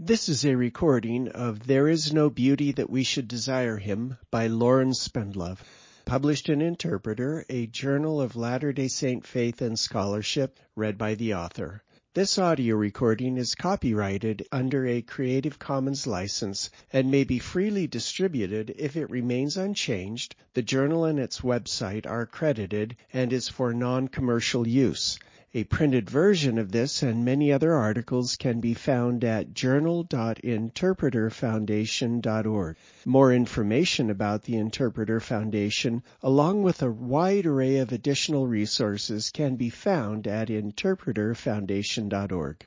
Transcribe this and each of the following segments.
This is a recording of There Is No Beauty That We Should Desire Him by Loren Spendlove, published in Interpreter, a journal of Latter-day Saint faith and scholarship, read by the author. This audio recording is copyrighted under a Creative Commons license and may be freely distributed if it remains unchanged. The journal and its website are credited and is for non-commercial use. A printed version of this and many other articles can be found at journal.interpreterfoundation.org. More information about the Interpreter Foundation, along with a wide array of additional resources, can be found at interpreterfoundation.org.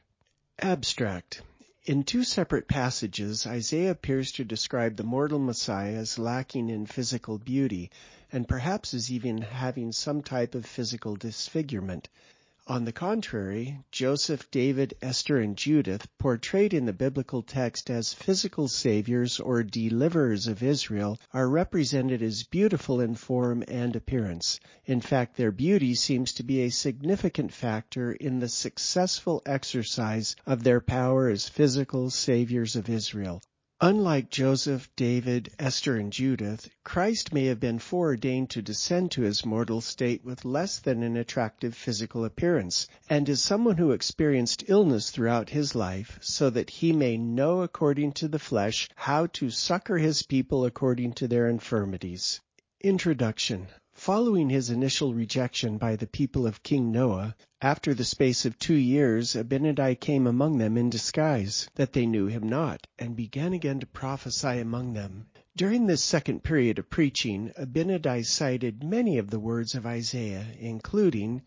Abstract in two separate passages, Isaiah appears to describe the mortal Messiah as lacking in physical beauty, and perhaps as even having some type of physical disfigurement. On the contrary, Joseph, David, Esther, and Judith, portrayed in the biblical text as physical saviors or deliverers of Israel, are represented as beautiful in form and appearance. In fact, their beauty seems to be a significant factor in the successful exercise of their power as physical saviors of Israel. Unlike Joseph, David, Esther, and Judith, Christ may have been foreordained to descend to his mortal state with less than an attractive physical appearance, and is someone who experienced illness throughout his life, so that he may know according to the flesh how to succor his people according to their infirmities. Introduction Following his initial rejection by the people of King Noah, after the space of two years Abinadi came among them in disguise, that they knew him not, and began again to prophesy among them. During this second period of preaching, Abinadi cited many of the words of Isaiah, including,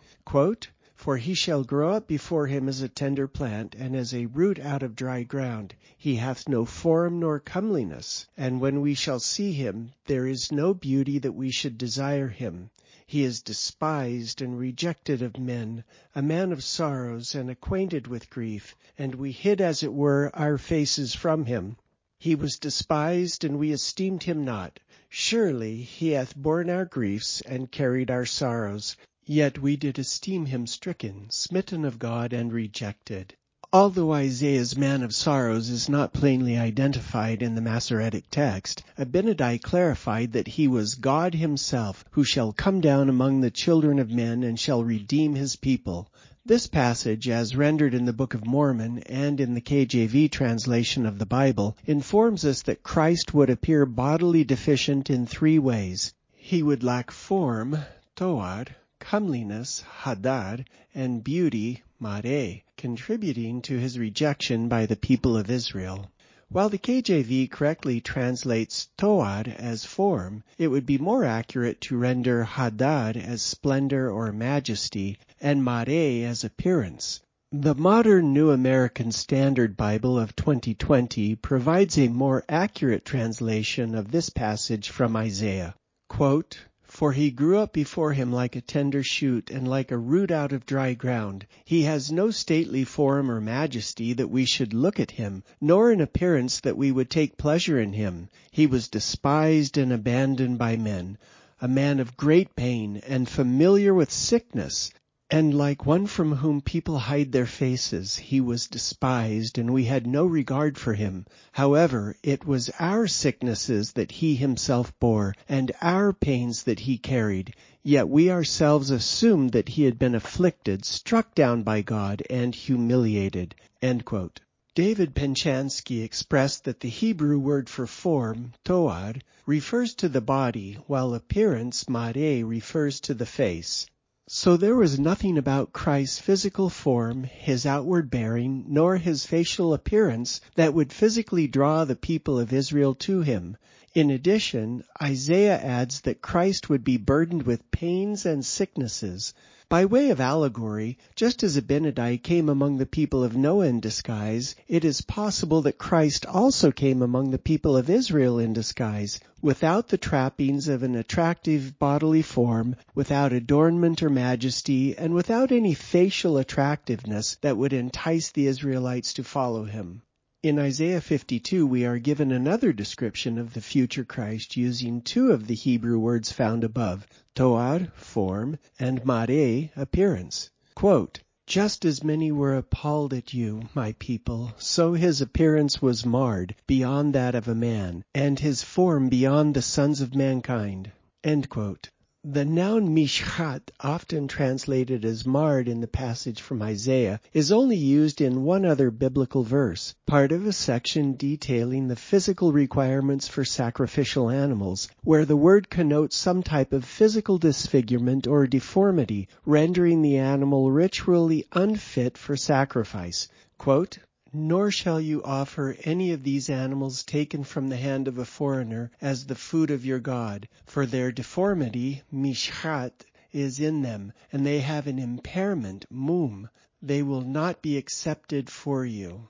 for he shall grow up before him as a tender plant, and as a root out of dry ground. He hath no form nor comeliness. And when we shall see him, there is no beauty that we should desire him. He is despised and rejected of men, a man of sorrows and acquainted with grief, and we hid as it were our faces from him. He was despised, and we esteemed him not. Surely he hath borne our griefs and carried our sorrows. Yet we did esteem him stricken, smitten of God, and rejected. Although Isaiah's man of sorrows is not plainly identified in the Masoretic text, Abinadi clarified that he was God himself who shall come down among the children of men and shall redeem his people. This passage, as rendered in the Book of Mormon and in the KJV translation of the Bible, informs us that Christ would appear bodily deficient in three ways. He would lack form, toar, comeliness, hadar, and beauty, mare, contributing to his rejection by the people of Israel. While the KJV correctly translates toar as form, it would be more accurate to render hadar as splendor or majesty, and mare as appearance. The modern New American Standard Bible of 2020 provides a more accurate translation of this passage from Isaiah. Quote, for he grew up before him like a tender shoot, and like a root out of dry ground. He has no stately form or majesty that we should look at him, nor an appearance that we would take pleasure in him. He was despised and abandoned by men, a man of great pain, and familiar with sickness. And like one from whom people hide their faces, he was despised, and we had no regard for him. However, it was our sicknesses that he himself bore, and our pains that he carried. Yet we ourselves assumed that he had been afflicted, struck down by God, and humiliated. David Penchansky expressed that the Hebrew word for form, toar, refers to the body, while appearance, mare, refers to the face. So there was nothing about Christ's physical form, his outward bearing, nor his facial appearance that would physically draw the people of Israel to him. In addition, Isaiah adds that Christ would be burdened with pains and sicknesses. By way of allegory, just as Abinadi came among the people of Noah in disguise, it is possible that Christ also came among the people of Israel in disguise, without the trappings of an attractive bodily form, without adornment or majesty, and without any facial attractiveness that would entice the Israelites to follow him. In Isaiah 52 we are given another description of the future Christ using two of the Hebrew words found above, toar, form, and mare, appearance. Quote, Just as many were appalled at you, my people, so his appearance was marred beyond that of a man, and his form beyond the sons of mankind. The noun mishchat, often translated as marred in the passage from Isaiah, is only used in one other biblical verse, part of a section detailing the physical requirements for sacrificial animals, where the word connotes some type of physical disfigurement or deformity, rendering the animal ritually unfit for sacrifice. Quote, nor shall you offer any of these animals taken from the hand of a foreigner as the food of your God, for their deformity, mishchat, is in them, and they have an impairment, mum. They will not be accepted for you.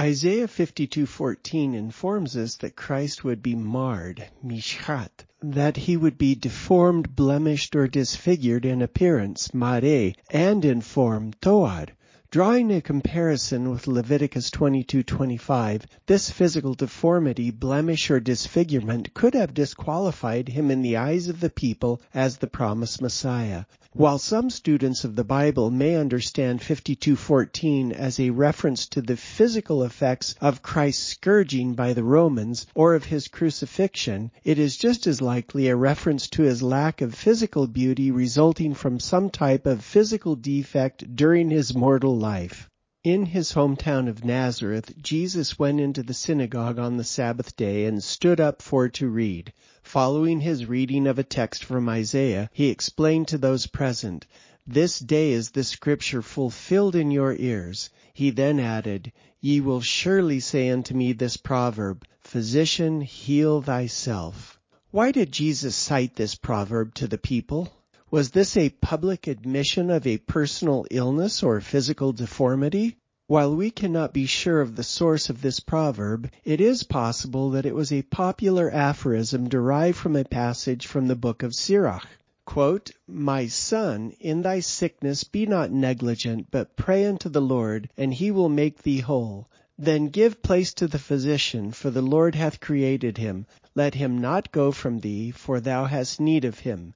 Isaiah 52:14 informs us that Christ would be marred, mishchat, that he would be deformed, blemished, or disfigured in appearance, mare, and in form, toar. Drawing a comparison with Leviticus 22:25, this physical deformity, blemish or disfigurement could have disqualified him in the eyes of the people as the promised Messiah. While some students of the Bible may understand 52:14 as a reference to the physical effects of Christ's scourging by the Romans or of his crucifixion, it is just as likely a reference to his lack of physical beauty resulting from some type of physical defect during his mortal life. In his hometown of Nazareth, Jesus went into the synagogue on the Sabbath day and stood up for to read. Following his reading of a text from Isaiah, he explained to those present, This day is the scripture fulfilled in your ears. He then added, Ye will surely say unto me this proverb, Physician, heal thyself. Why did Jesus cite this proverb to the people? Was this a public admission of a personal illness or physical deformity? While we cannot be sure of the source of this proverb, it is possible that it was a popular aphorism derived from a passage from the book of Sirach. Quote, My son, in thy sickness be not negligent, but pray unto the Lord, and he will make thee whole. Then give place to the physician, for the Lord hath created him. Let him not go from thee, for thou hast need of him.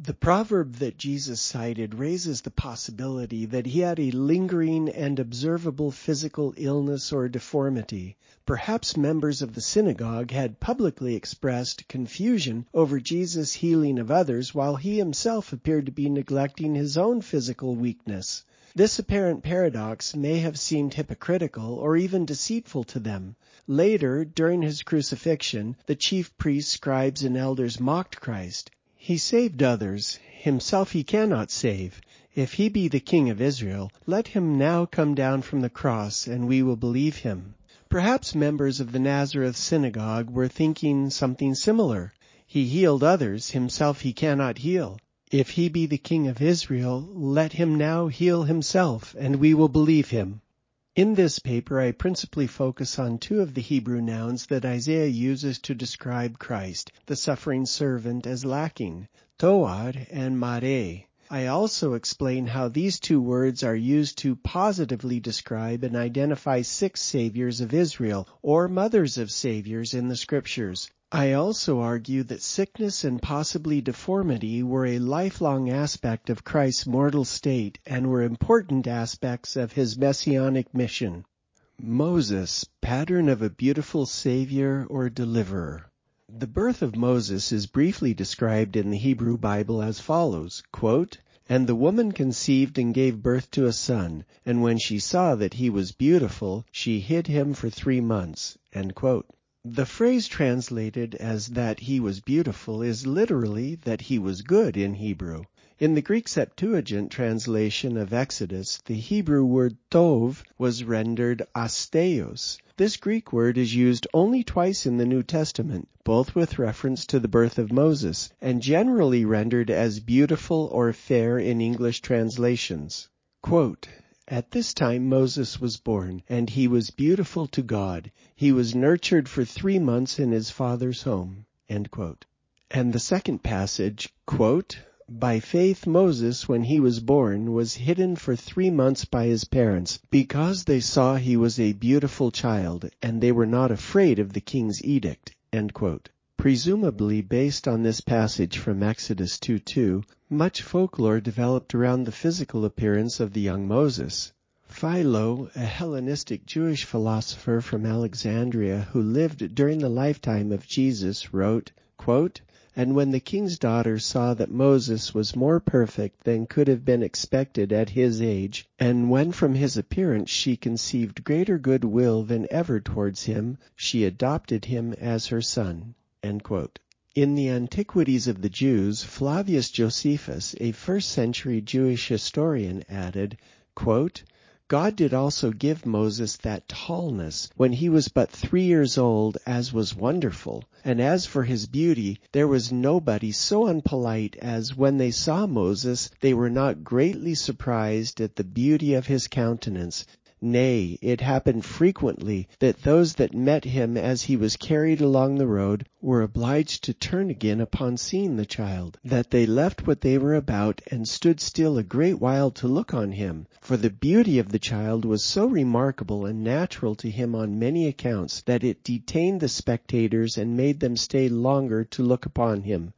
The proverb that Jesus cited raises the possibility that he had a lingering and observable physical illness or deformity. Perhaps members of the synagogue had publicly expressed confusion over Jesus' healing of others while he himself appeared to be neglecting his own physical weakness. This apparent paradox may have seemed hypocritical or even deceitful to them. Later, during his crucifixion, the chief priests, scribes, and elders mocked Christ. He saved others, himself he cannot save. If he be the King of Israel, let him now come down from the cross, and we will believe him. Perhaps members of the Nazareth synagogue were thinking something similar. He healed others, himself he cannot heal. If he be the King of Israel, let him now heal himself, and we will believe him. In this paper I principally focus on two of the Hebrew nouns that Isaiah uses to describe Christ, the suffering servant, as lacking, toar and mare. I also explain how these two words are used to positively describe and identify six saviors of Israel, or mothers of saviors in the scriptures. I also argue that sickness and possibly deformity were a lifelong aspect of Christ's mortal state and were important aspects of his messianic mission. Moses, pattern of a beautiful Savior or deliverer. The birth of Moses is briefly described in the Hebrew Bible as follows, quote, And the woman conceived and gave birth to a son, and when she saw that he was beautiful, she hid him for three months. The phrase translated as that he was beautiful is literally that he was good in Hebrew. In the Greek Septuagint translation of Exodus, the Hebrew word tov was rendered asteos. This Greek word is used only twice in the New Testament, both with reference to the birth of Moses, and generally rendered as beautiful or fair in English translations. Quote, at this time Moses was born, and he was beautiful to God. He was nurtured for three months in his father's home. And the second passage, by faith Moses, when he was born, was hidden for three months by his parents, because they saw he was a beautiful child, and they were not afraid of the king's edict. Presumably based on this passage from Exodus 2:2, much folklore developed around the physical appearance of the young Moses. Philo, a Hellenistic Jewish philosopher from Alexandria who lived during the lifetime of Jesus, wrote, quote, and when the king's daughter saw that Moses was more perfect than could have been expected at his age, and when from his appearance she conceived greater good will than ever towards him, she adopted him as her son. In the Antiquities of the Jews, Flavius Josephus, a first century Jewish historian, added, God did also give Moses that tallness when he was but three years old, as was wonderful. And as for his beauty, there was nobody so unpolite as when they saw Moses, they were not greatly surprised at the beauty of his countenance, Nay, it happened frequently that those that met him as he was carried along the road were obliged to turn again upon seeing the child, that they left what they were about and stood still a great while to look on him, for the beauty of the child was so remarkable and natural to him on many accounts that it detained the spectators and made them stay longer to look upon him.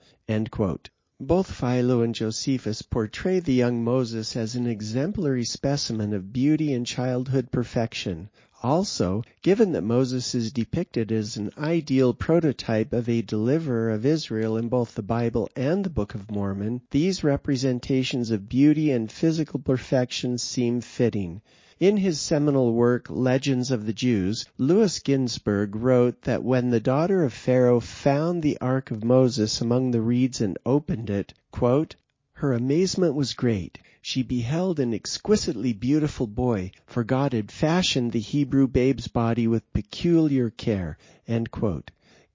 Both Philo and Josephus portray the young Moses as an exemplary specimen of beauty and childhood perfection. Also, given that Moses is depicted as an ideal prototype of a deliverer of Israel in both the Bible and the Book of Mormon, these representations of beauty and physical perfection seem fitting. In his seminal work Legends of the Jews, Louis Ginzberg wrote that when the daughter of Pharaoh found the ark of Moses among the reeds and opened it, quote, her amazement was great. She beheld an exquisitely beautiful boy, for God had fashioned the Hebrew babe's body with peculiar care.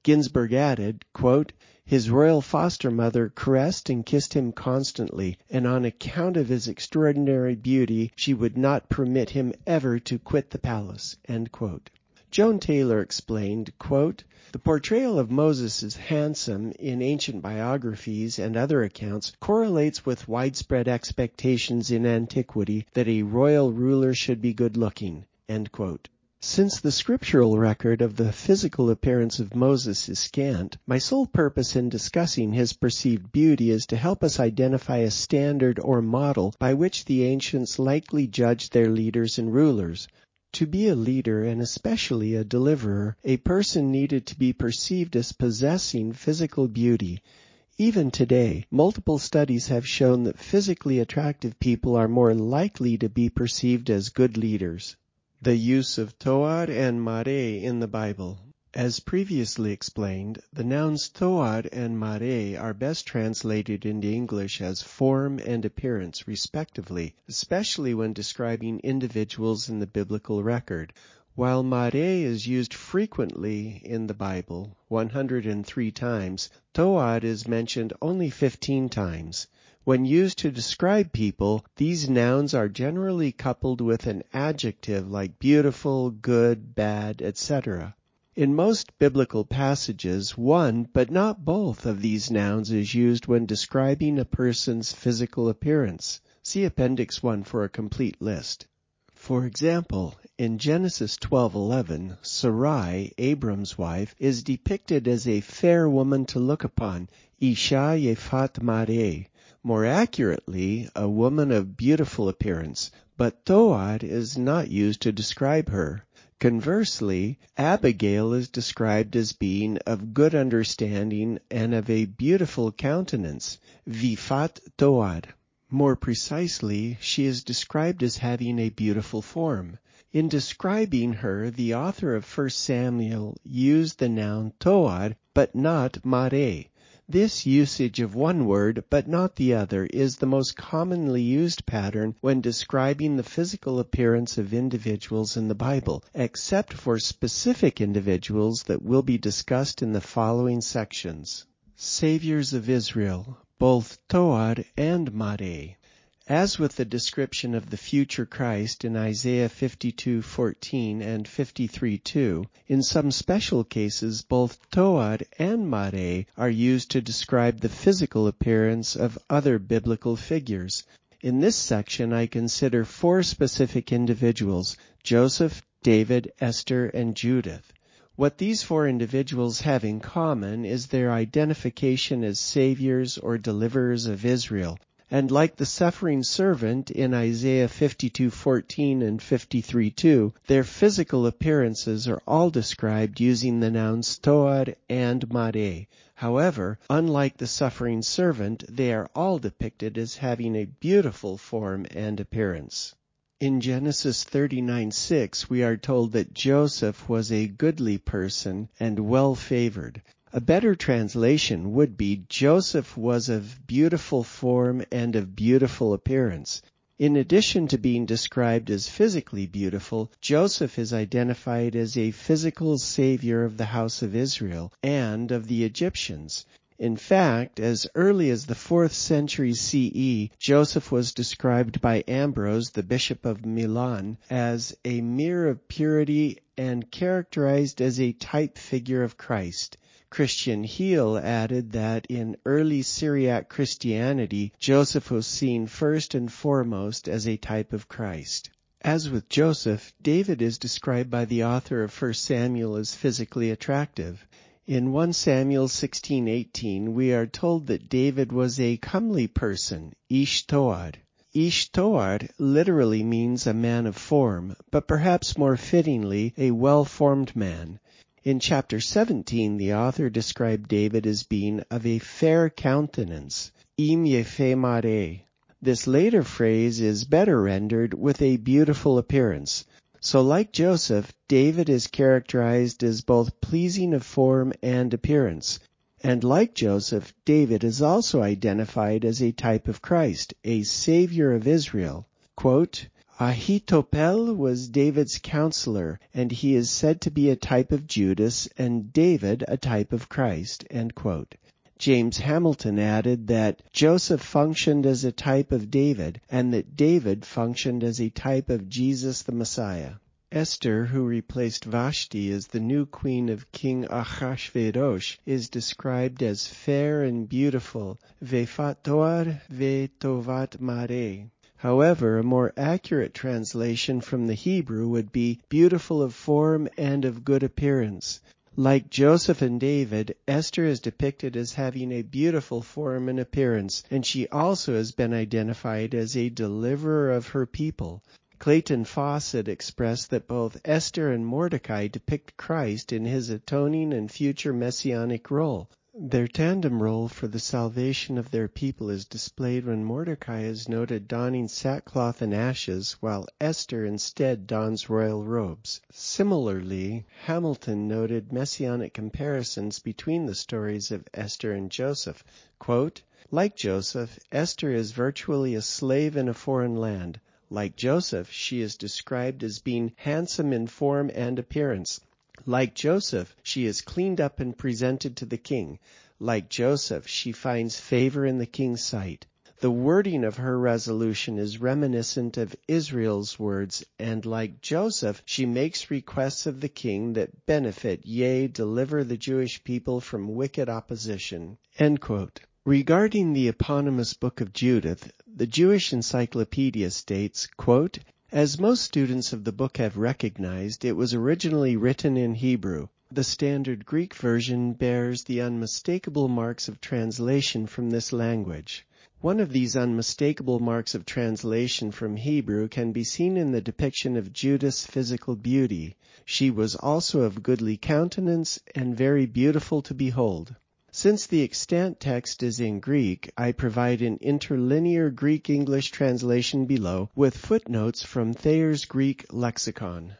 Ginzberg added, quote, his royal foster mother caressed and kissed him constantly, and on account of his extraordinary beauty she would not permit him ever to quit the palace. Joan Taylor explained, The portrayal of Moses as handsome in ancient biographies and other accounts correlates with widespread expectations in antiquity that a royal ruler should be good looking. Since the scriptural record of the physical appearance of Moses is scant, my sole purpose in discussing his perceived beauty is to help us identify a standard or model by which the ancients likely judged their leaders and rulers. To be a leader and especially a deliverer, a person needed to be perceived as possessing physical beauty. Even today, multiple studies have shown that physically attractive people are more likely to be perceived as good leaders. The use of toar and mare in the Bible. As previously explained, the nouns toar and mare are best translated into English as form and appearance respectively, especially when describing individuals in the biblical record. While mare is used frequently in the Bible, 103 times, toar is mentioned only 15 times. When used to describe people, these nouns are generally coupled with an adjective like beautiful, good, bad, etc. In most biblical passages, one, but not both, of these nouns is used when describing a person's physical appearance. See Appendix 1 for a complete list. For example, in Genesis 12:11, Sarai, Abram's wife, is depicted as a fair woman to look upon, Isha Yefat Mare, more accurately, a woman of beautiful appearance, but toar is not used to describe her. Conversely, Abigail is described as being of good understanding and of a beautiful countenance, vifat toar. More precisely, she is described as having a beautiful form. In describing her, the author of 1 Samuel used the noun toar, but not mare. This usage of one word but not the other is the most commonly used pattern when describing the physical appearance of individuals in the Bible, except for specific individuals that will be discussed in the following sections. Saviors of Israel, both Toar and Mare. As with the description of the future Christ in Isaiah 52:14 and 53:2, in some special cases both toar and mare are used to describe the physical appearance of other biblical figures. In this section I consider four specific individuals, Joseph, David, Esther, and Judith. What these four individuals have in common is their identification as saviors or deliverers of Israel, and like the suffering servant in Isaiah 52:14 and 53:2, their physical appearances are all described using the nouns toar and mare. However, unlike the suffering servant, they are all depicted as having a beautiful form and appearance. In Genesis 39:6 we are told that Joseph was a goodly person and well favored. A better translation would be Joseph was of beautiful form and of beautiful appearance. In addition to being described as physically beautiful, Joseph is identified as a physical savior of the house of Israel and of the Egyptians. In fact, as early as the 4th century CE, Joseph was described by Ambrose, the bishop of Milan, as a mirror of purity and characterized as a type figure of Christ. Kristian Heal added that in early Syriac Christianity, Joseph was seen first and foremost as a type of Christ. As with Joseph, David is described by the author of 1 Samuel as physically attractive. In 1 Samuel 16:18, we are told that David was a comely person, Ish Toar. Ish Toar literally means a man of form, but perhaps more fittingly, a well-formed man. In chapter 17, the author described David as being of a fair countenance, im mare. This later phrase is better rendered with a beautiful appearance. So like Joseph, David is characterized as both pleasing of form and appearance. And like Joseph, David is also identified as a type of Christ, a savior of Israel. Quote, Ahitophel was David's counselor, and he is said to be a type of Judas and David a type of Christ. James Hamilton added that Joseph functioned as a type of David and that David functioned as a type of Jesus the Messiah. Esther, who replaced Vashti as the new queen of King Achashverosh, is described as fair and beautiful, vefator ve tovat mare. However, a more accurate translation from the Hebrew would be beautiful of form and of good appearance. Like Joseph and David, Esther is depicted as having a beautiful form and appearance, and she also has been identified as a deliverer of her people. Clayton Fawcett expressed that both Esther and Mordecai depict Christ in his atoning and future messianic role. Their tandem role for the salvation of their people is displayed when Mordecai is noted donning sackcloth and ashes, while Esther instead dons royal robes. Similarly, Hamilton noted messianic comparisons between the stories of Esther and Joseph. Quote, like Joseph, Esther is virtually a slave in a foreign land. Like Joseph, she is described as being handsome in form and appearance. Like Joseph, she is cleaned up and presented to the king. Like Joseph, she finds favor in the king's sight. The wording of her resolution is reminiscent of Israel's words, and like Joseph, she makes requests of the king that benefit, yea, deliver the Jewish people from wicked opposition. Regarding the eponymous book of Judith, the Jewish Encyclopedia states, quote, as most students of the book have recognized, it was originally written in Hebrew. The standard Greek version bears the unmistakable marks of translation from this language. One of these unmistakable marks of translation from Hebrew can be seen in the depiction of Judith's physical beauty. She was also of goodly countenance and very beautiful to behold. Since the extant text is in Greek, I provide an interlinear Greek-English translation below with footnotes from Thayer's Greek lexicon.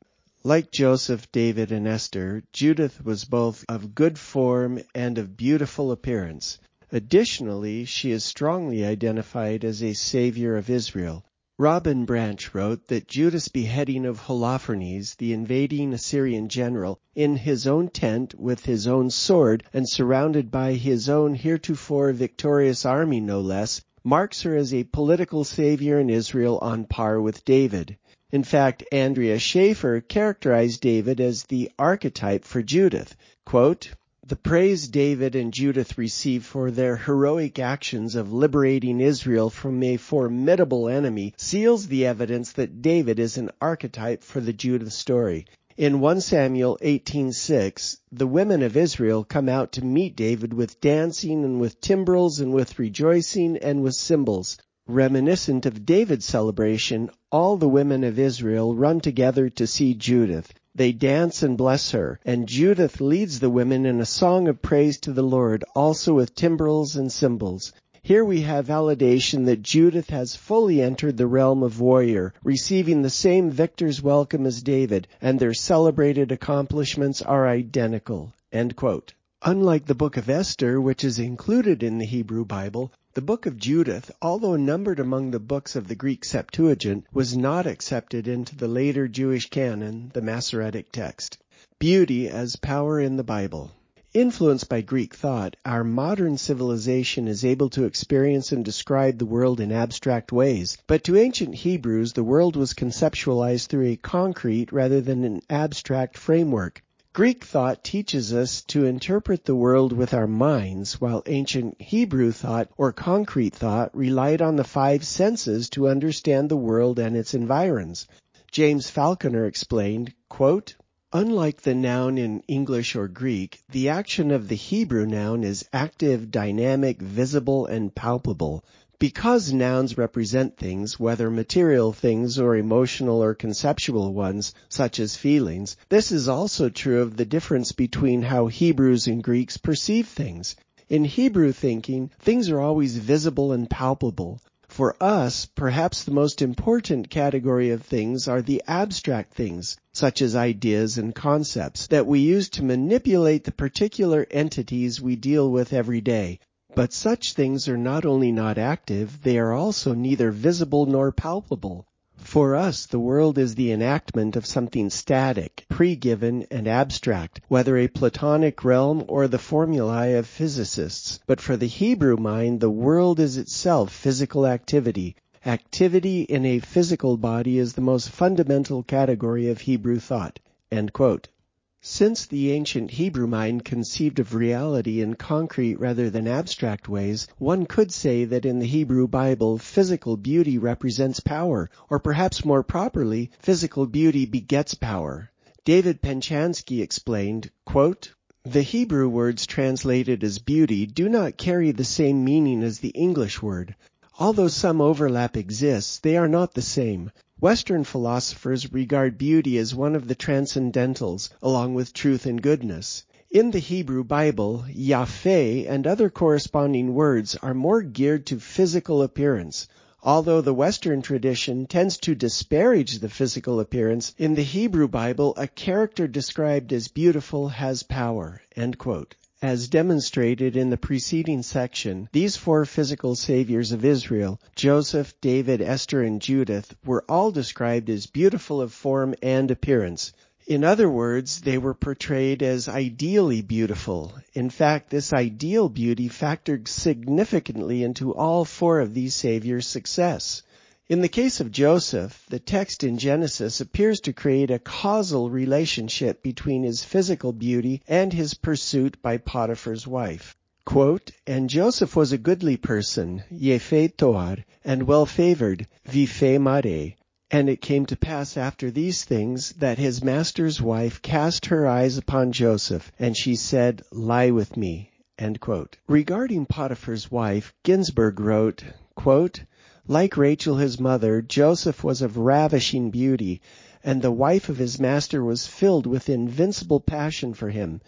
Like Joseph, David, and Esther, Judith was both of good form and of beautiful appearance. Additionally, she is strongly identified as a savior of Israel. Robin Branch wrote that Judah's beheading of Holofernes, the invading Assyrian general, in his own tent with his own sword and surrounded by his own heretofore victorious army no less, marks her as a political savior in Israel on par with David. In fact, Andrea Schaefer characterized David as the archetype for Judith. Quote, the praise David and Judith receive for their heroic actions of liberating Israel from a formidable enemy seals the evidence that David is an archetype for the Judith story. In 1 Samuel 18:6, the women of Israel come out to meet David with dancing and with timbrels and with rejoicing and with cymbals. Reminiscent of David's celebration, all the women of Israel run together to see Judith. They dance and bless her, and Judith leads the women in a song of praise to the Lord, also with timbrels and cymbals. Here we have validation that Judith has fully entered the realm of warrior, receiving the same victor's welcome as David, and their celebrated accomplishments are identical. Unlike the book of Esther, which is included in the Hebrew Bible, the book of Judith, although numbered among the books of the Greek Septuagint, was not accepted into the later Jewish canon, the Masoretic text. Beauty as power in the Bible. Influenced by Greek thought, our modern civilization is able to experience and describe the world in abstract ways, but to ancient Hebrews the world was conceptualized through a concrete rather than an abstract framework. Greek thought teaches us to interpret the world with our minds, while ancient Hebrew thought or concrete thought relied on the five senses to understand the world and its environs. James Faulconer explained, quote, Unlike the noun in English or Greek, the action of the Hebrew noun is active, dynamic, visible, and palpable. Because nouns represent things, whether material things or emotional or conceptual ones, such as feelings, this is also true of the difference between how Hebrews and Greeks perceive things. In Hebrew thinking, things are always visible and palpable. For us, perhaps the most important category of things are the abstract things, such as ideas and concepts, that we use to manipulate the particular entities we deal with every day. But such things are not only not active, they are also neither visible nor palpable. For us the world is the enactment of something static, pre-given, and abstract, whether a Platonic realm or the formulae of physicists. But for the Hebrew mind the world is itself physical activity. Activity in a physical body is the most fundamental category of Hebrew thought. Since the ancient Hebrew mind conceived of reality in concrete rather than abstract ways, one could say that in the Hebrew Bible physical beauty represents power, or perhaps more properly, physical beauty begets power. David Penchansky explained, quote, the Hebrew words translated as beauty do not carry the same meaning as the English word. Although some overlap exists, they are not the same. Western philosophers regard beauty as one of the transcendentals, along with truth and goodness. In the Hebrew Bible, Yafeh and other corresponding words are more geared to physical appearance. Although the Western tradition tends to disparage the physical appearance, in the Hebrew Bible a character described as beautiful has power. As demonstrated in the preceding section, these four physical saviors of Israel, Joseph, David, Esther, and Judith, were all described as beautiful of form and appearance. In other words, they were portrayed as ideally beautiful. In fact, this ideal beauty factored significantly into all four of these saviors' success. In the case of Joseph, the text in Genesis appears to create a causal relationship between his physical beauty and his pursuit by Potiphar's wife. Quote, and Joseph was a goodly person, Yefet Toar, and well favored, Vifet Mare. And it came to pass after these things that his master's wife cast her eyes upon Joseph, and she said, Lie with me. Regarding Potiphar's wife, Ginzberg wrote, quote, like Rachel his mother, Joseph was of ravishing beauty, and the wife of his master was filled with invincible passion for him.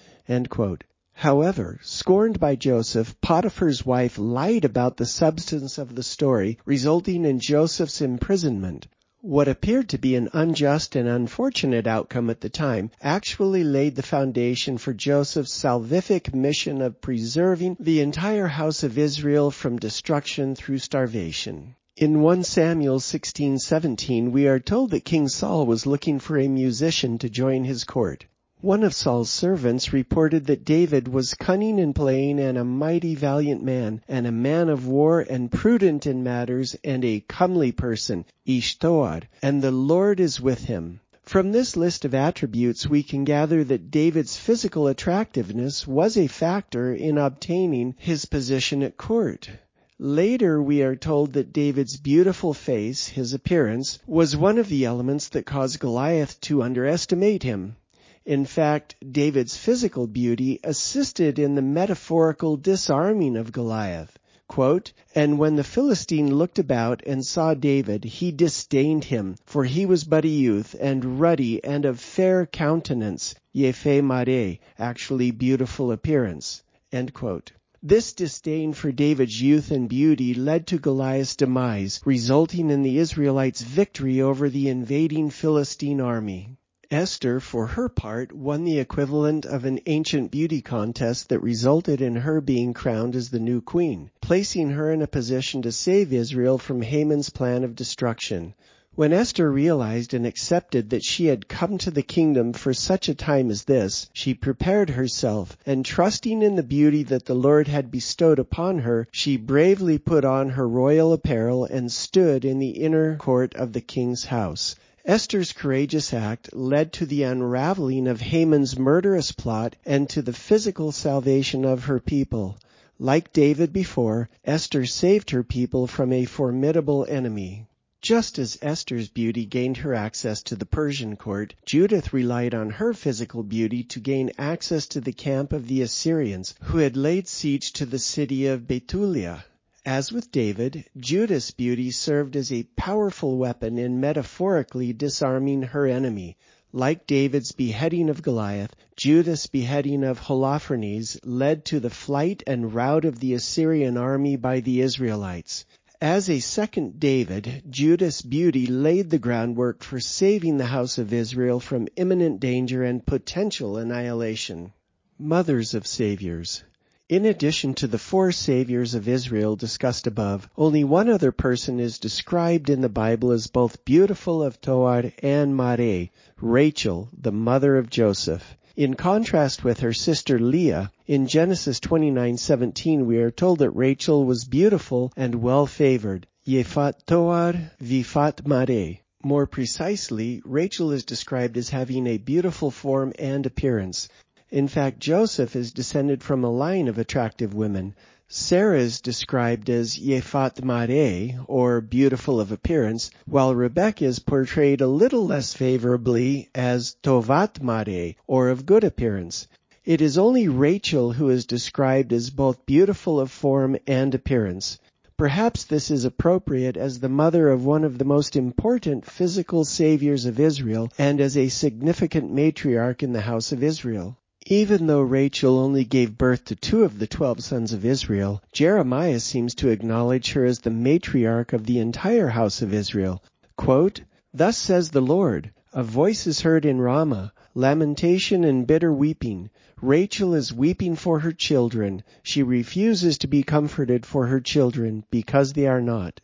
However, scorned by Joseph, Potiphar's wife lied about the substance of the story, resulting in Joseph's imprisonment. What appeared to be an unjust and unfortunate outcome at the time actually laid the foundation for Joseph's salvific mission of preserving the entire house of Israel from destruction through starvation. In 1 Samuel 16:17 we are told that King Saul was looking for a musician to join his court. One of Saul's servants reported that David was cunning in playing and a mighty valiant man, and a man of war and prudent in matters and a comely person, Ishtoar, and the Lord is with him. From this list of attributes we can gather that David's physical attractiveness was a factor in obtaining his position at court. Later we are told that David's beautiful face, his appearance, was one of the elements that caused Goliath to underestimate him. In fact, David's physical beauty assisted in the metaphorical disarming of Goliath. Quote, and when the Philistine looked about and saw David, he disdained him, for he was but a youth, and ruddy, and of fair countenance, yefe mare, actually beautiful appearance. This disdain for David's youth and beauty led to Goliath's demise, resulting in the Israelites' victory over the invading Philistine army. Esther, for her part, won the equivalent of an ancient beauty contest that resulted in her being crowned as the new queen, placing her in a position to save Israel from Haman's plan of destruction. When Esther realized and accepted that she had come to the kingdom for such a time as this, she prepared herself, and trusting in the beauty that the Lord had bestowed upon her, she bravely put on her royal apparel and stood in the inner court of the king's house. Esther's courageous act led to the unraveling of Haman's murderous plot and to the physical salvation of her people. Like David before, Esther saved her people from a formidable enemy. Just as Esther's beauty gained her access to the Persian court, Judith relied on her physical beauty to gain access to the camp of the Assyrians, who had laid siege to the city of Bethulia. As with David, Judith's beauty served as a powerful weapon in metaphorically disarming her enemy. Like David's beheading of Goliath, Judith's beheading of Holofernes led to the flight and rout of the Assyrian army by the Israelites. As a second David, Judith's beauty laid the groundwork for saving the house of Israel from imminent danger and potential annihilation. Mothers of Saviors in addition to the four saviors of Israel discussed above, only one other person is described in the Bible as both beautiful of Toar and Mare, Rachel, the mother of Joseph. In contrast with her sister Leah, in Genesis 29:17 we are told that Rachel was beautiful and well favored. Yefat Toar vifat Mare. More precisely, Rachel is described as having a beautiful form and appearance. In fact, Joseph is descended from a line of attractive women. Sarah is described as Yefat Mare, or beautiful of appearance, while Rebecca is portrayed a little less favorably as Tovat Mare, or of good appearance. It is only Rachel who is described as both beautiful of form and appearance. Perhaps this is appropriate as the mother of one of the most important physical saviors of Israel and as a significant matriarch in the house of Israel. Even though Rachel only gave birth to two of the twelve sons of Israel, Jeremiah seems to acknowledge her as the matriarch of the entire house of Israel. Quote, Thus says the Lord, a voice is heard in Ramah, lamentation and bitter weeping. Rachel is weeping for her children. She refuses to be comforted for her children because they are not.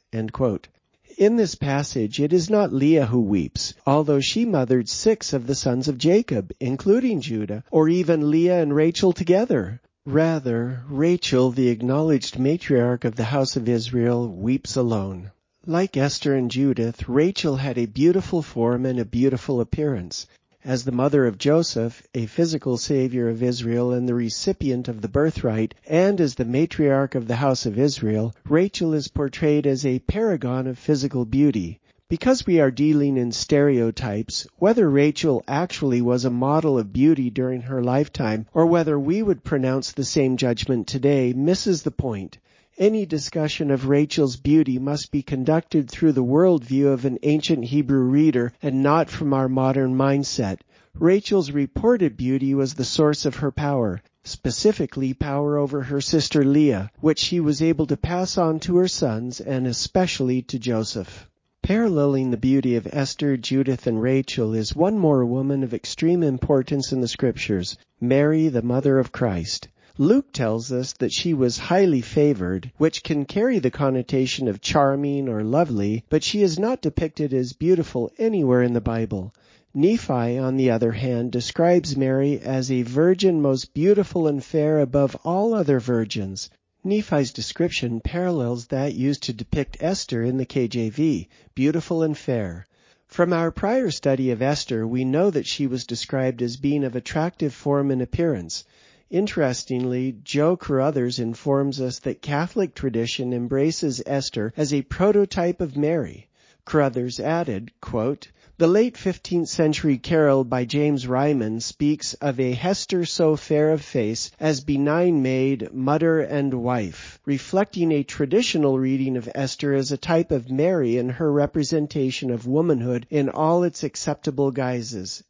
In this passage it is not Leah who weeps, although she mothered six of the sons of Jacob, including Judah, or even Leah and Rachel together. Rather, Rachel, the acknowledged matriarch of the house of Israel, weeps alone. Like Esther and Judith, Rachel had a beautiful form and a beautiful appearance. As the mother of Joseph, a physical savior of Israel and the recipient of the birthright, and as the matriarch of the house of Israel, Rachel is portrayed as a paragon of physical beauty. Because we are dealing in stereotypes, whether Rachel actually was a model of beauty during her lifetime, or whether we would pronounce the same judgment today, misses the point. Any discussion of Rachel's beauty must be conducted through the worldview of an ancient Hebrew reader and not from our modern mindset. Rachel's reported beauty was the source of her power, specifically power over her sister Leah, which she was able to pass on to her sons and especially to Joseph. Paralleling the beauty of Esther, Judith, and Rachel is one more woman of extreme importance in the scriptures, Mary, the mother of Christ. Luke tells us that she was highly favored, which can carry the connotation of charming or lovely, but she is not depicted as beautiful anywhere in the Bible. Nephi, on the other hand, describes Mary as a virgin most beautiful and fair above all other virgins. Nephi's description parallels that used to depict Esther in the KJV, beautiful and fair. From our prior study of Esther, we know that she was described as being of attractive form and appearance. Interestingly, Jo Carruthers informs us that Catholic tradition embraces Esther as a prototype of Mary. Carruthers added, quote, The late 15th century carol by James Ryman speaks of a Hester so fair of face as benign maid, mother, and wife, reflecting a traditional reading of Esther as a type of Mary in her representation of womanhood in all its acceptable guises.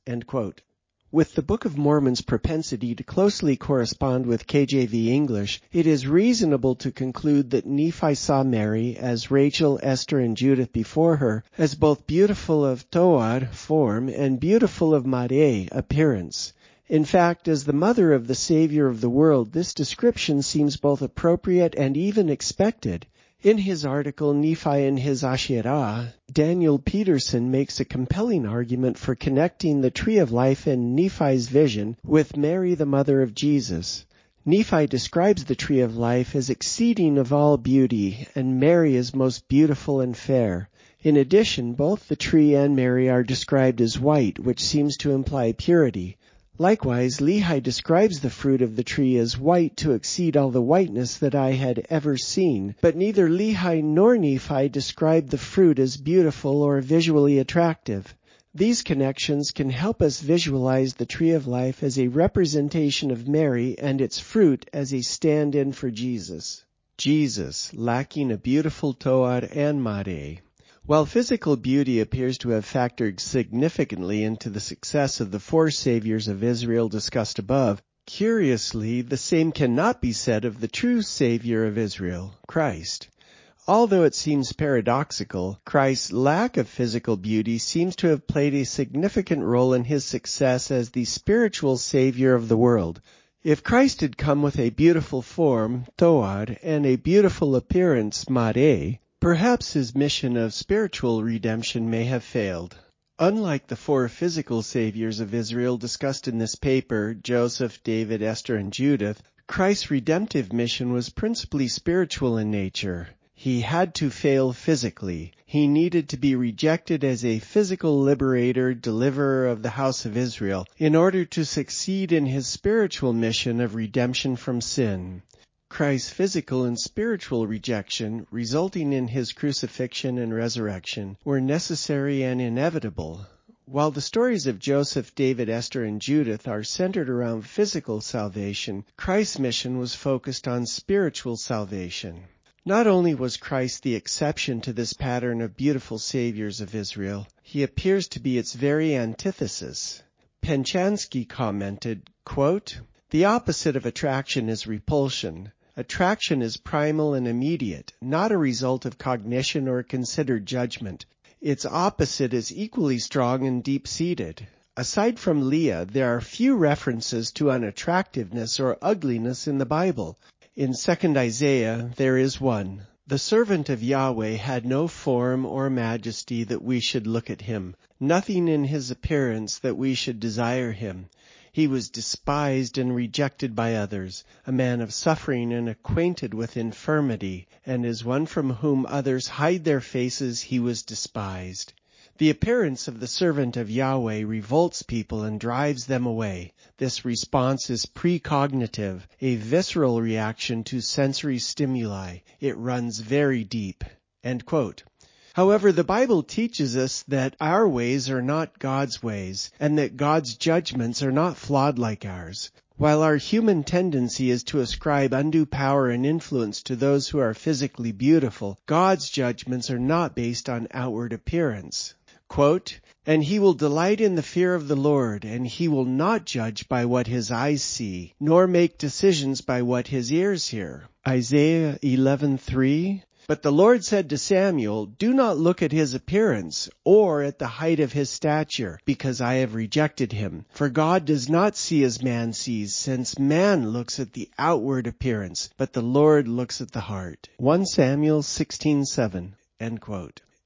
With the Book of Mormon's propensity to closely correspond with KJV English, it is reasonable to conclude that Nephi saw Mary, as Rachel, Esther, and Judith before her, as both beautiful of Toar form and beautiful of Mare appearance. In fact, as the mother of the Savior of the world, this description seems both appropriate and even expected. In his article Nephi and his Asherah, Daniel Peterson makes a compelling argument for connecting the tree of life in Nephi's vision with Mary the mother of Jesus. Nephi describes the tree of life as exceeding of all beauty, and Mary as most beautiful and fair. In addition, both the tree and Mary are described as white, which seems to imply purity. Likewise, Lehi describes the fruit of the tree as white to exceed all the whiteness that I had ever seen. But neither Lehi nor Nephi describe the fruit as beautiful or visually attractive. These connections can help us visualize the tree of life as a representation of Mary and its fruit as a stand-in for Jesus. Jesus, lacking a beautiful Toar and Mare, while physical beauty appears to have factored significantly into the success of the four saviors of Israel discussed above, curiously the same cannot be said of the true Savior of Israel, Christ. Although it seems paradoxical, Christ's lack of physical beauty seems to have played a significant role in his success as the spiritual Savior of the world. If Christ had come with a beautiful form, Toar, and a beautiful appearance, Mare, Perhaps his mission of spiritual redemption may have failed. Unlike the four physical saviors of Israel discussed in this paper, Joseph, David, Esther, and Judith, Christ's redemptive mission was principally spiritual in nature. He had to fail physically. He needed to be rejected as a physical liberator, deliverer of the house of Israel, in order to succeed in his spiritual mission of redemption from sin. Christ's physical and spiritual rejection, resulting in his crucifixion and resurrection, were necessary and inevitable. While the stories of Joseph, David, Esther, and Judith are centered around physical salvation, Christ's mission was focused on spiritual salvation. Not only was Christ the exception to this pattern of beautiful saviors of Israel, he appears to be its very antithesis. Penchansky commented, quote, The opposite of attraction is repulsion. Attraction is primal and immediate, not a result of cognition or considered judgment. Its opposite is equally strong and deep-seated. Aside from Leah, there are few references to unattractiveness or ugliness in the Bible. In 2nd Isaiah, there is one. The servant of Yahweh had no form or majesty that we should look at him, nothing in his appearance that we should desire him. He was despised and rejected by others, a man of suffering and acquainted with infirmity, and as one from whom others hide their faces he was despised. The appearance of the servant of Yahweh revolts people and drives them away. This response is precognitive, a visceral reaction to sensory stimuli. It runs very deep. However, the Bible teaches us that our ways are not God's ways, and that God's judgments are not flawed like ours. While our human tendency is to ascribe undue power and influence to those who are physically beautiful, God's judgments are not based on outward appearance. Quote, and he will delight in the fear of the Lord, and he will not judge by what his eyes see, nor make decisions by what his ears hear. Isaiah 11:3 but the Lord said to Samuel, Do not look at his appearance, or at the height of his stature, because I have rejected him. For God does not see as man sees, since man looks at the outward appearance, but the Lord looks at the heart. 1 Samuel 16:7.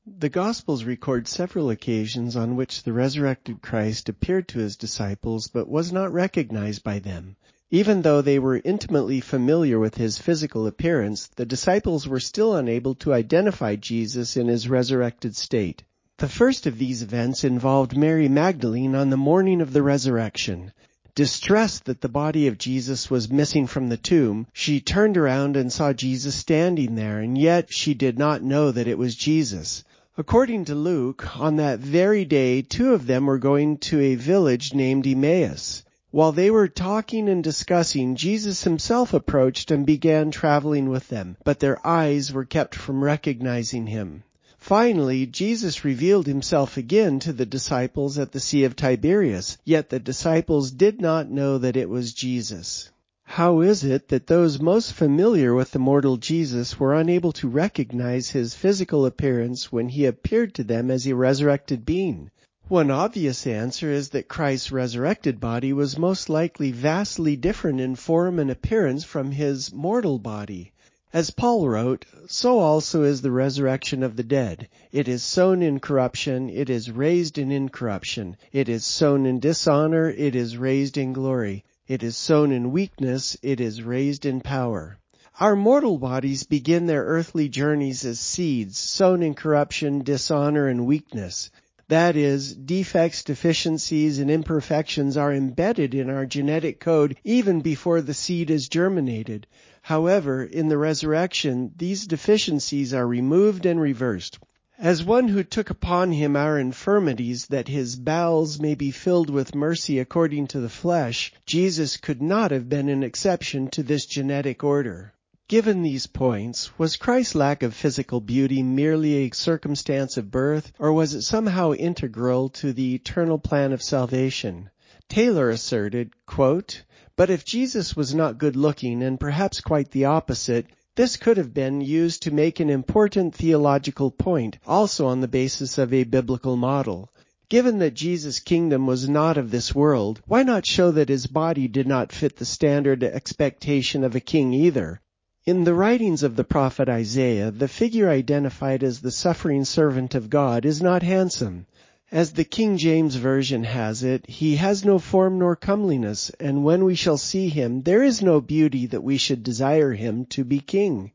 The Gospels record several occasions on which the resurrected Christ appeared to his disciples but was not recognized by them. Even though they were intimately familiar with his physical appearance, the disciples were still unable to identify Jesus in his resurrected state. The first of these events involved Mary Magdalene on the morning of the resurrection. Distressed that the body of Jesus was missing from the tomb, she turned around and saw Jesus standing there, and yet she did not know that it was Jesus. According to Luke, on that very day two of them were going to a village named Emmaus. While they were talking and discussing, Jesus himself approached and began traveling with them, but their eyes were kept from recognizing him. Finally, Jesus revealed himself again to the disciples at the Sea of Tiberias, yet the disciples did not know that it was Jesus. How is it that those most familiar with the mortal Jesus were unable to recognize his physical appearance when he appeared to them as a resurrected being? One obvious answer is that Christ's resurrected body was most likely vastly different in form and appearance from his mortal body. As Paul wrote, so also is the resurrection of the dead. It is sown in corruption, it is raised in incorruption. It is sown in dishonor, it is raised in glory. It is sown in weakness, it is raised in power. Our mortal bodies begin their earthly journeys as seeds, sown in corruption, dishonor, and weakness. That is, defects, deficiencies, and imperfections are embedded in our genetic code even before the seed is germinated. However, in the resurrection, these deficiencies are removed and reversed. As one who took upon him our infirmities that his bowels may be filled with mercy according to the flesh, Jesus could not have been an exception to this genetic order. Given these points, was Christ's lack of physical beauty merely a circumstance of birth, or was it somehow integral to the eternal plan of salvation? Taylor asserted, quote, but if Jesus was not good looking and perhaps quite the opposite, this could have been used to make an important theological point, also on the basis of a biblical model. Given that Jesus' kingdom was not of this world, why not show that his body did not fit the standard expectation of a king either? In the writings of the prophet Isaiah, the figure identified as the suffering servant of God is not handsome. As the King James Version has it, he has no form nor comeliness, and when we shall see him, there is no beauty that we should desire him to be king.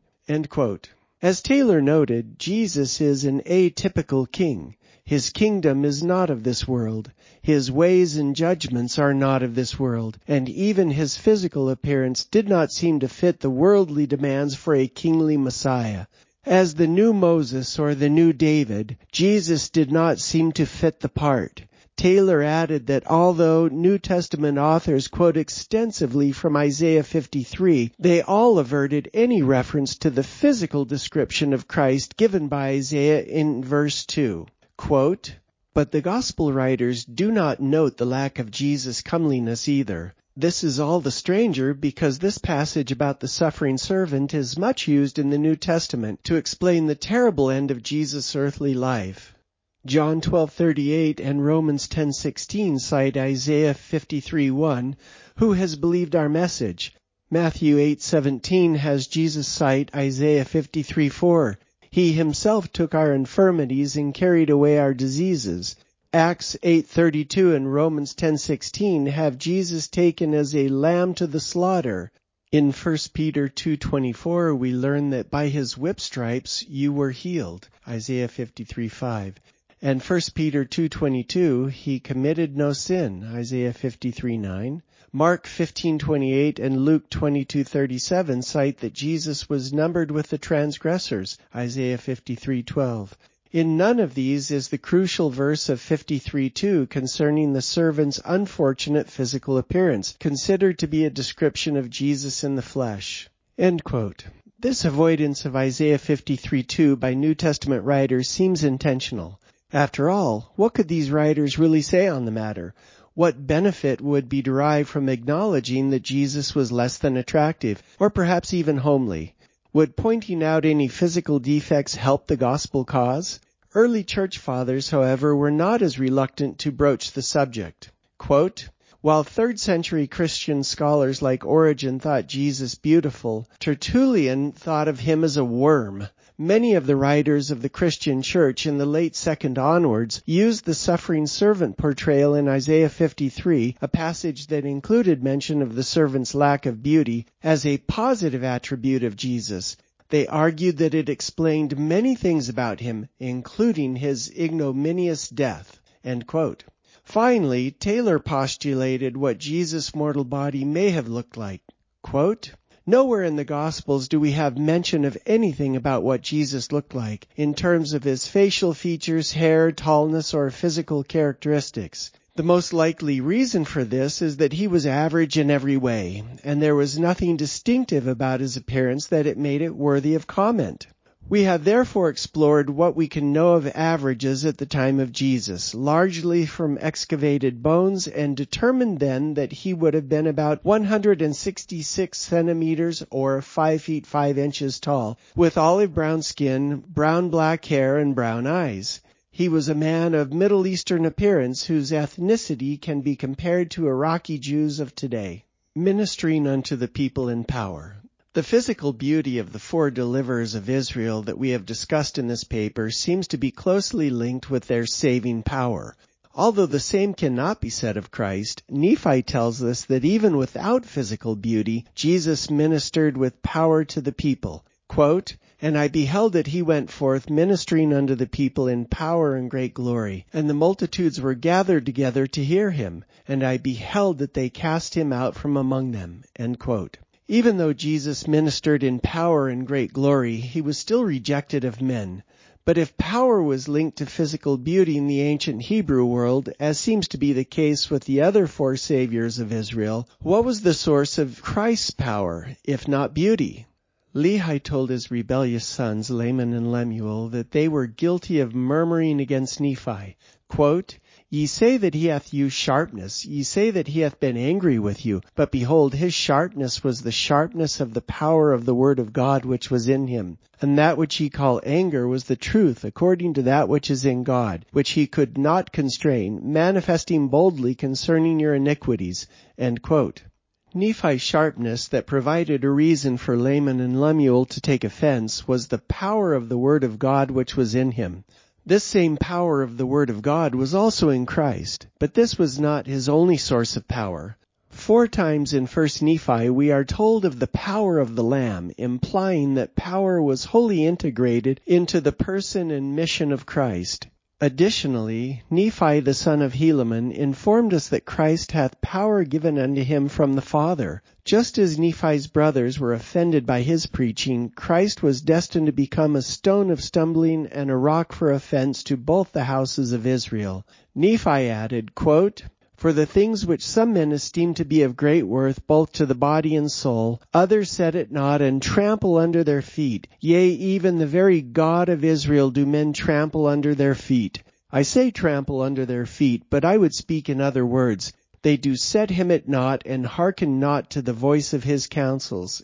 As Taylor noted, Jesus is an atypical king. His kingdom is not of this world. His ways and judgments are not of this world, and even his physical appearance did not seem to fit the worldly demands for a kingly Messiah. As the new Moses or the new David, Jesus did not seem to fit the part. Taylor added that although New Testament authors quote extensively from Isaiah 53, they all averted any reference to the physical description of Christ given by Isaiah in verse 2. Quote, but the gospel writers do not note the lack of Jesus' comeliness either. This is all the stranger because this passage about the suffering servant is much used in the New Testament to explain the terrible end of Jesus' earthly life. John 12:38 and Romans 10:16 cite Isaiah 53:1, who has believed our message. Matthew 8:17 has Jesus cite Isaiah 53:4. He himself took our infirmities and carried away our diseases. Acts 8:32 and Romans 10:16 have Jesus taken as a lamb to the slaughter. In 1 Peter 2:24 we learn that by his whip stripes you were healed. Isaiah 53:5. And 1 Peter 2:22 he committed no sin. Isaiah 53:9. Mark 15:28 and Luke 22:37 cite that Jesus was numbered with the transgressors. Isaiah 53:12. In none of these is the crucial verse of 53:2 concerning the servant's unfortunate physical appearance, considered to be a description of Jesus in the flesh. This avoidance of Isaiah 53:2 by New Testament writers seems intentional. After all, what could these writers really say on the matter? What benefit would be derived from acknowledging that Jesus was less than attractive, or perhaps even homely? Would pointing out any physical defects help the gospel cause? Early church fathers, however, were not as reluctant to broach the subject. Quote, while third century Christian scholars like Origen thought Jesus beautiful, Tertullian thought of him as a worm. Many of the writers of the Christian church in the late second onwards used the suffering servant portrayal in Isaiah 53, a passage that included mention of the servant's lack of beauty, as a positive attribute of Jesus. They argued that it explained many things about him, including his ignominious death. Finally, Taylor postulated what Jesus' mortal body may have looked like. Quote, Nowhere in the Gospels do we have mention of anything about what Jesus looked like in terms of his facial features, hair, tallness, or physical characteristics. The most likely reason for this is that he was average in every way, and there was nothing distinctive about his appearance that it made it worthy of comment. We have therefore explored what we can know of averages at the time of Jesus, largely from excavated bones, and determined then that he would have been about 166 centimeters or 5 feet 5 inches tall, with olive brown skin, brown black hair, and brown eyes. He was a man of Middle Eastern appearance whose ethnicity can be compared to Iraqi Jews of today. Ministering unto the people in power. The physical beauty of the four deliverers of Israel that we have discussed in this paper seems to be closely linked with their saving power. Although the same cannot be said of Christ, Nephi tells us that even without physical beauty, Jesus ministered with power to the people. Quote, and I beheld that he went forth ministering unto the people in power and great glory. And the multitudes were gathered together to hear him. And I beheld that they cast him out from among them. Even though Jesus ministered in power and great glory, he was still rejected of men. But if power was linked to physical beauty in the ancient Hebrew world, as seems to be the case with the other four saviors of Israel, what was the source of Christ's power, if not beauty? Lehi told his rebellious sons, Laman and Lemuel, that they were guilty of murmuring against Nephi. Quote, Ye say that he hath used sharpness, ye say that he hath been angry with you, but behold, his sharpness was the sharpness of the power of the word of God which was in him. And that which ye call anger was the truth according to that which is in God, which he could not constrain, manifesting boldly concerning your iniquities. Nephi's sharpness that provided a reason for Laman and Lemuel to take offense was the power of the word of God which was in him. This same power of the Word of God was also in Christ, but this was not his only source of power. Four times in 1 Nephi we are told of the power of the Lamb, implying that power was wholly integrated into the person and mission of Christ. Additionally, Nephi the son of Helaman informed us that Christ hath power given unto him from the Father. Just as Nephi's brothers were offended by his preaching, Christ was destined to become a stone of stumbling and a rock for offense to both the houses of Israel. Nephi added, quote, for the things which some men esteem to be of great worth both to the body and soul, others set it not and trample under their feet. Yea, even the very God of Israel do men trample under their feet. I say trample under their feet, but I would speak in other words. They do set him at naught and hearken not to the voice of his counsels.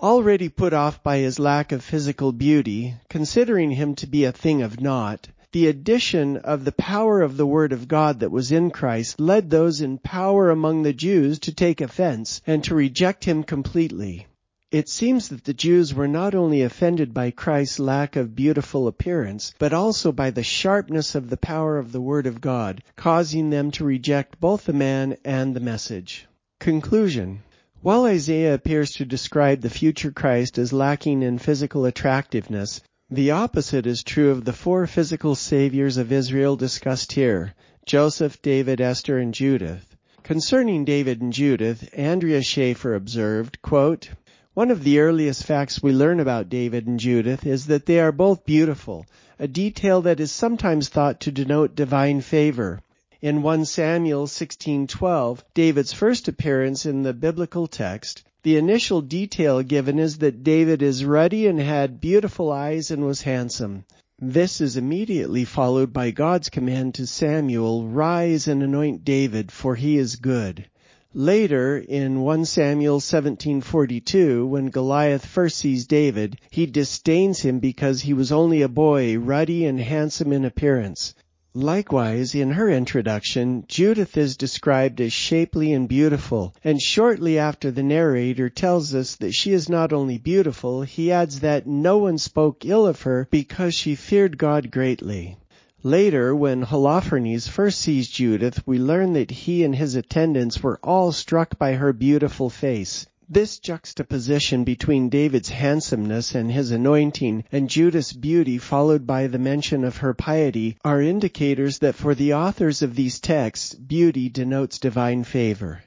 Already put off by his lack of physical beauty, considering him to be a thing of naught, the addition of the power of the Word of God that was in Christ led those in power among the Jews to take offense and to reject him completely. It seems that the Jews were not only offended by Christ's lack of beautiful appearance, but also by the sharpness of the power of the Word of God, causing them to reject both the man and the message. Conclusion. While Isaiah appears to describe the future Christ as lacking in physical attractiveness, the opposite is true of the four physical saviors of Israel discussed here, Joseph, David, Esther, and Judith. Concerning David and Judith, Andrea Schaefer observed, quote, One of the earliest facts we learn about David and Judith is that they are both beautiful, a detail that is sometimes thought to denote divine favor. In 1 Samuel 16:12, David's first appearance in the biblical text, the initial detail given is that David is ruddy and had beautiful eyes and was handsome. This is immediately followed by God's command to Samuel, Rise and anoint David, for he is good. Later, in 1 Samuel 17:42, when Goliath first sees David, he disdains him because he was only a boy, ruddy and handsome in appearance. Likewise, in her introduction, Judith is described as shapely and beautiful, and shortly after the narrator tells us that she is not only beautiful, he adds that no one spoke ill of her because she feared God greatly. Later, when Holofernes first sees Judith, we learn that he and his attendants were all struck by her beautiful face. This juxtaposition between David's handsomeness and his anointing and Judith's beauty followed by the mention of her piety are indicators that for the authors of these texts beauty denotes divine favor.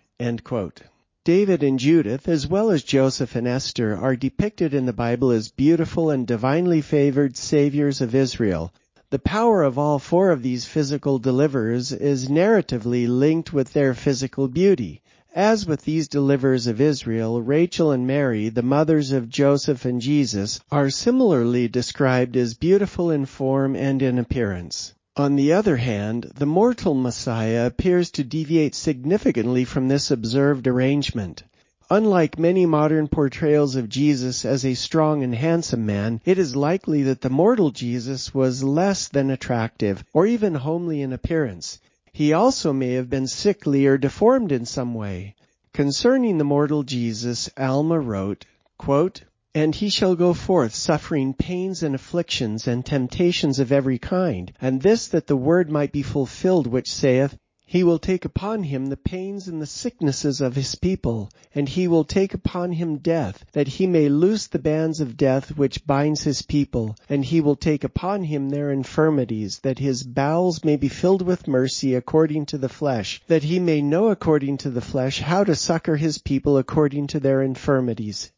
David and Judith, as well as Joseph and Esther, are depicted in the Bible as beautiful and divinely favored saviors of Israel. The power of all four of these physical deliverers is narratively linked with their physical beauty. As with these deliverers of Israel, Rachel and Mary, the mothers of Joseph and Jesus, are similarly described as beautiful in form and in appearance. On the other hand, the mortal Messiah appears to deviate significantly from this observed arrangement. Unlike many modern portrayals of Jesus as a strong and handsome man, it is likely that the mortal Jesus was less than attractive, or even homely in appearance. He also may have been sickly or deformed in some way. Concerning the mortal Jesus, Alma wrote, quote, and he shall go forth suffering pains and afflictions and temptations of every kind, and this that the word might be fulfilled which saith, he will take upon him the pains and the sicknesses of his people, and he will take upon him death, that he may loose the bands of death which binds his people, and he will take upon him their infirmities, that his bowels may be filled with mercy according to the flesh, that he may know according to the flesh how to succor his people according to their infirmities.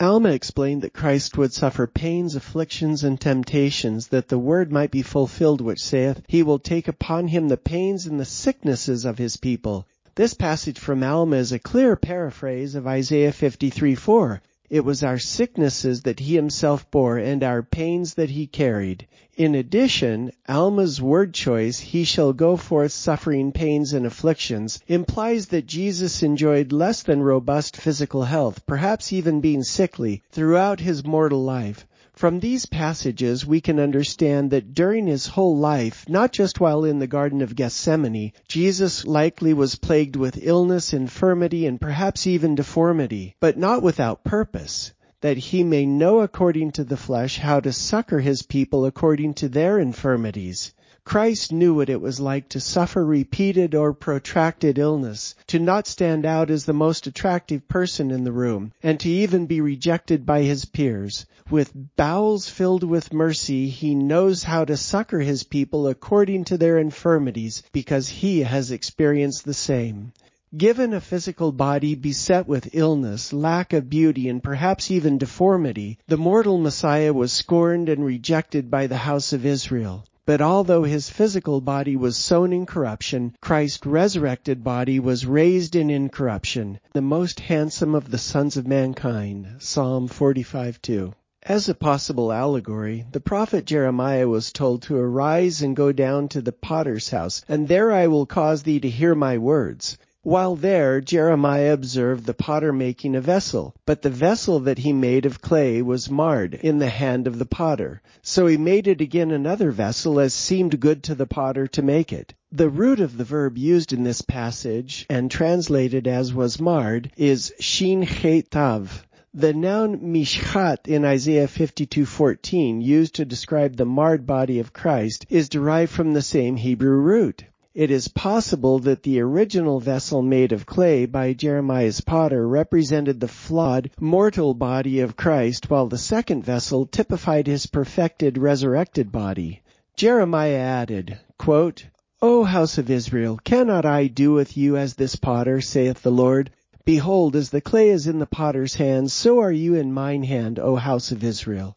Alma explained that Christ would suffer pains, afflictions, and temptations, that the word might be fulfilled which saith, He will take upon him the pains and the sicknesses of his people. This passage from Alma is a clear paraphrase of Isaiah 53:4. It was our sicknesses that he himself bore and our pains that he carried. In addition, Alma's word choice, he shall go forth suffering pains and afflictions, implies that Jesus enjoyed less than robust physical health, perhaps even being sickly, throughout his mortal life. From these passages we can understand that during his whole life, not just while in the Garden of Gethsemane, Jesus likely was plagued with illness, infirmity, and perhaps even deformity, but not without purpose that he may know according to the flesh how to succor his people according to their infirmities. Christ knew what it was like to suffer repeated or protracted illness, to not stand out as the most attractive person in the room, and to even be rejected by his peers. With bowels filled with mercy, he knows how to succor his people according to their infirmities, because he has experienced the same. Given a physical body beset with illness, lack of beauty, and perhaps even deformity, the mortal Messiah was scorned and rejected by the house of Israel. But although his physical body was sown in corruption, Christ's resurrected body was raised in incorruption, the most handsome of the sons of mankind. Psalm 45:2. As a possible allegory, the prophet Jeremiah was told to arise and go down to the potter's house, and there I will cause thee to hear my words. While there, Jeremiah observed the potter making a vessel, but the vessel that he made of clay was marred in the hand of the potter. So he made it again another vessel as seemed good to the potter to make it. The root of the verb used in this passage and translated as was marred is shin tav. The noun mishchat in Isaiah 52:14 used to describe the marred body of Christ is derived from the same Hebrew root. It is possible that the original vessel made of clay by Jeremiah's potter represented the flawed, mortal body of Christ, while the second vessel typified his perfected, resurrected body. Jeremiah added, quote, O house of Israel, cannot I do with you as this potter, saith the Lord? Behold, as the clay is in the potter's hand, so are you in mine hand, O house of Israel.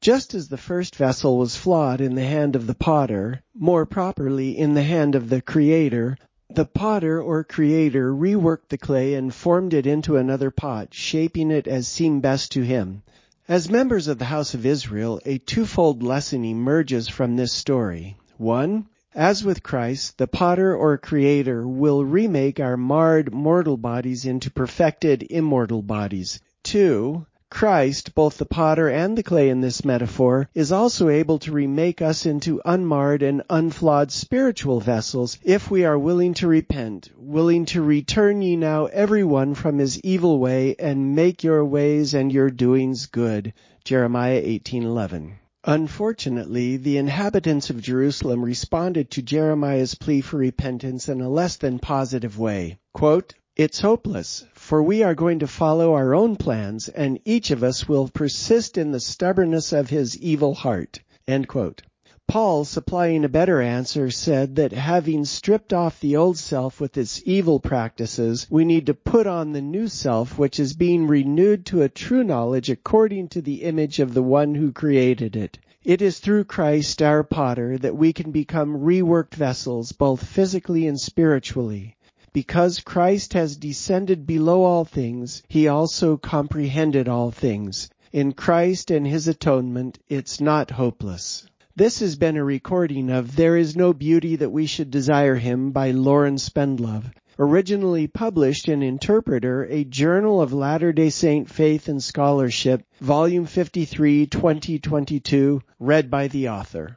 Just as the first vessel was flawed in the hand of the potter, more properly in the hand of the Creator, the potter or creator reworked the clay and formed it into another pot, shaping it as seemed best to him. As members of the house of Israel, a twofold lesson emerges from this story. One, as with Christ, the potter or creator will remake our marred mortal bodies into perfected immortal bodies. Two, Christ, both the potter and the clay in this metaphor, is also able to remake us into unmarred and unflawed spiritual vessels if we are willing to repent, willing to return ye now every one from his evil way and make your ways and your doings good. Jeremiah 18:11. Unfortunately, the inhabitants of Jerusalem responded to Jeremiah's plea for repentance in a less than positive way. Quote, it's hopeless, for we are going to follow our own plans, and each of us will persist in the stubbornness of his evil heart. Paul, supplying a better answer, said that having stripped off the old self with its evil practices, we need to put on the new self which is being renewed to a true knowledge according to the image of the one who created it. It is through Christ our potter that we can become reworked vessels both physically and spiritually. Because Christ has descended below all things, he also comprehended all things. In Christ and his atonement, it's not hopeless. This has been a recording of There Is No Beauty That We Should Desire Him by Loren Spendlove. Originally published in Interpreter, a Journal of Latter-day Saint Faith and Scholarship, Volume 53, 2022, read by the author.